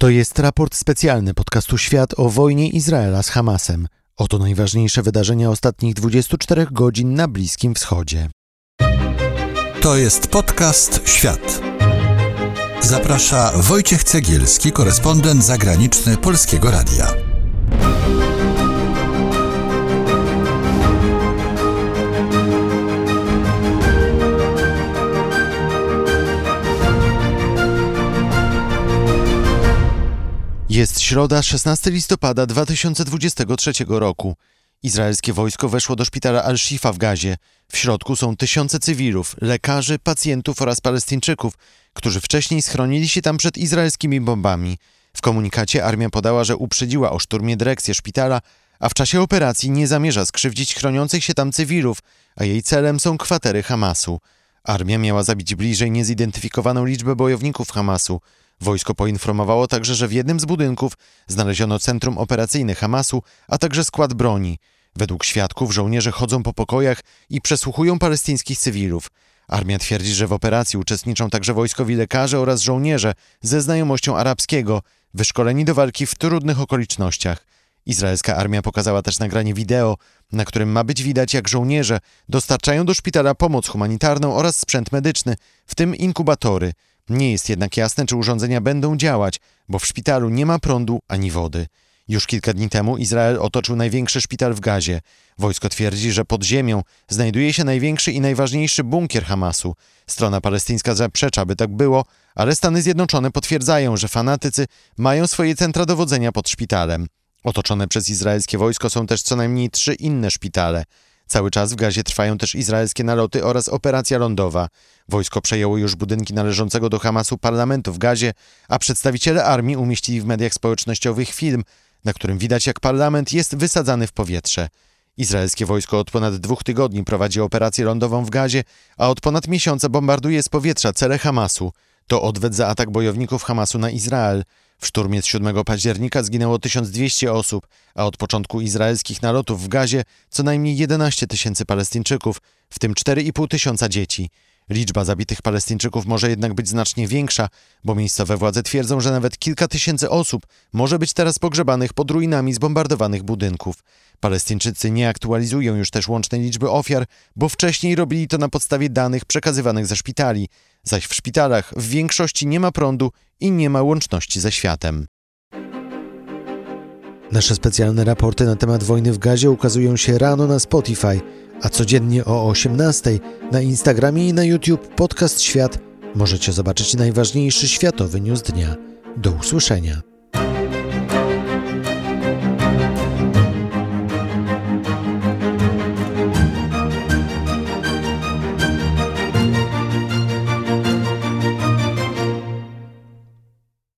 To jest raport specjalny podcastu Świat o wojnie Izraela z Hamasem. Oto najważniejsze wydarzenia ostatnich 24 godzin na Bliskim Wschodzie. To jest podcast Świat. Zaprasza Wojciech Cegielski, korespondent zagraniczny Polskiego Radia. Jest środa, 16 listopada 2023 roku. Izraelskie wojsko weszło do szpitala Al-Shifa w Gazie. W środku są tysiące cywilów, lekarzy, pacjentów oraz Palestyńczyków, którzy wcześniej schronili się tam przed izraelskimi bombami. W komunikacie armia podała, że uprzedziła o szturmie dyrekcję szpitala, a w czasie operacji nie zamierza skrzywdzić chroniących się tam cywilów, a jej celem są kwatery Hamasu. Armia miała zabić bliżej niezidentyfikowaną liczbę bojowników Hamasu. Wojsko poinformowało także, że w jednym z budynków znaleziono centrum operacyjne Hamasu, a także skład broni. Według świadków żołnierze chodzą po pokojach i przesłuchują palestyńskich cywilów. Armia twierdzi, że w operacji uczestniczą także wojskowi lekarze oraz żołnierze ze znajomością arabskiego, wyszkoleni do walki w trudnych okolicznościach. Izraelska armia pokazała też nagranie wideo, na którym ma być widać, jak żołnierze dostarczają do szpitala pomoc humanitarną oraz sprzęt medyczny, w tym inkubatory. Nie jest jednak jasne, czy urządzenia będą działać, bo w szpitalu nie ma prądu ani wody. Już kilka dni temu Izrael otoczył największy szpital w Gazie. Wojsko twierdzi, że pod ziemią znajduje się największy i najważniejszy bunkier Hamasu. Strona palestyńska zaprzecza, by tak było, ale Stany Zjednoczone potwierdzają, że fanatycy mają swoje centra dowodzenia pod szpitalem. Otoczone przez izraelskie wojsko są też co najmniej trzy inne szpitale. Cały czas w Gazie trwają też izraelskie naloty oraz operacja lądowa. Wojsko przejęło już budynki należącego do Hamasu parlamentu w Gazie, a przedstawiciele armii umieścili w mediach społecznościowych film, na którym widać jak parlament jest wysadzany w powietrze. Izraelskie wojsko od ponad dwóch tygodni prowadzi operację lądową w Gazie, a od ponad miesiąca bombarduje z powietrza cele Hamasu. To odwet za atak bojowników Hamasu na Izrael. W szturmie z 7 października zginęło 1200 osób, a od początku izraelskich nalotów w Gazie co najmniej 11 tysięcy Palestyńczyków, w tym 4,5 tysiąca dzieci. Liczba zabitych Palestyńczyków może jednak być znacznie większa, bo miejscowe władze twierdzą, że nawet kilka tysięcy osób może być teraz pogrzebanych pod ruinami zbombardowanych budynków. Palestyńczycy nie aktualizują już też łącznej liczby ofiar, bo wcześniej robili to na podstawie danych przekazywanych ze szpitali, zaś w szpitalach w większości nie ma prądu i nie ma łączności ze światem. Nasze specjalne raporty na temat wojny w Gazie ukazują się rano na Spotify, a codziennie o 18 na Instagramie i na YouTube podcast Świat możecie zobaczyć najważniejszy światowy news dnia. Do usłyszenia.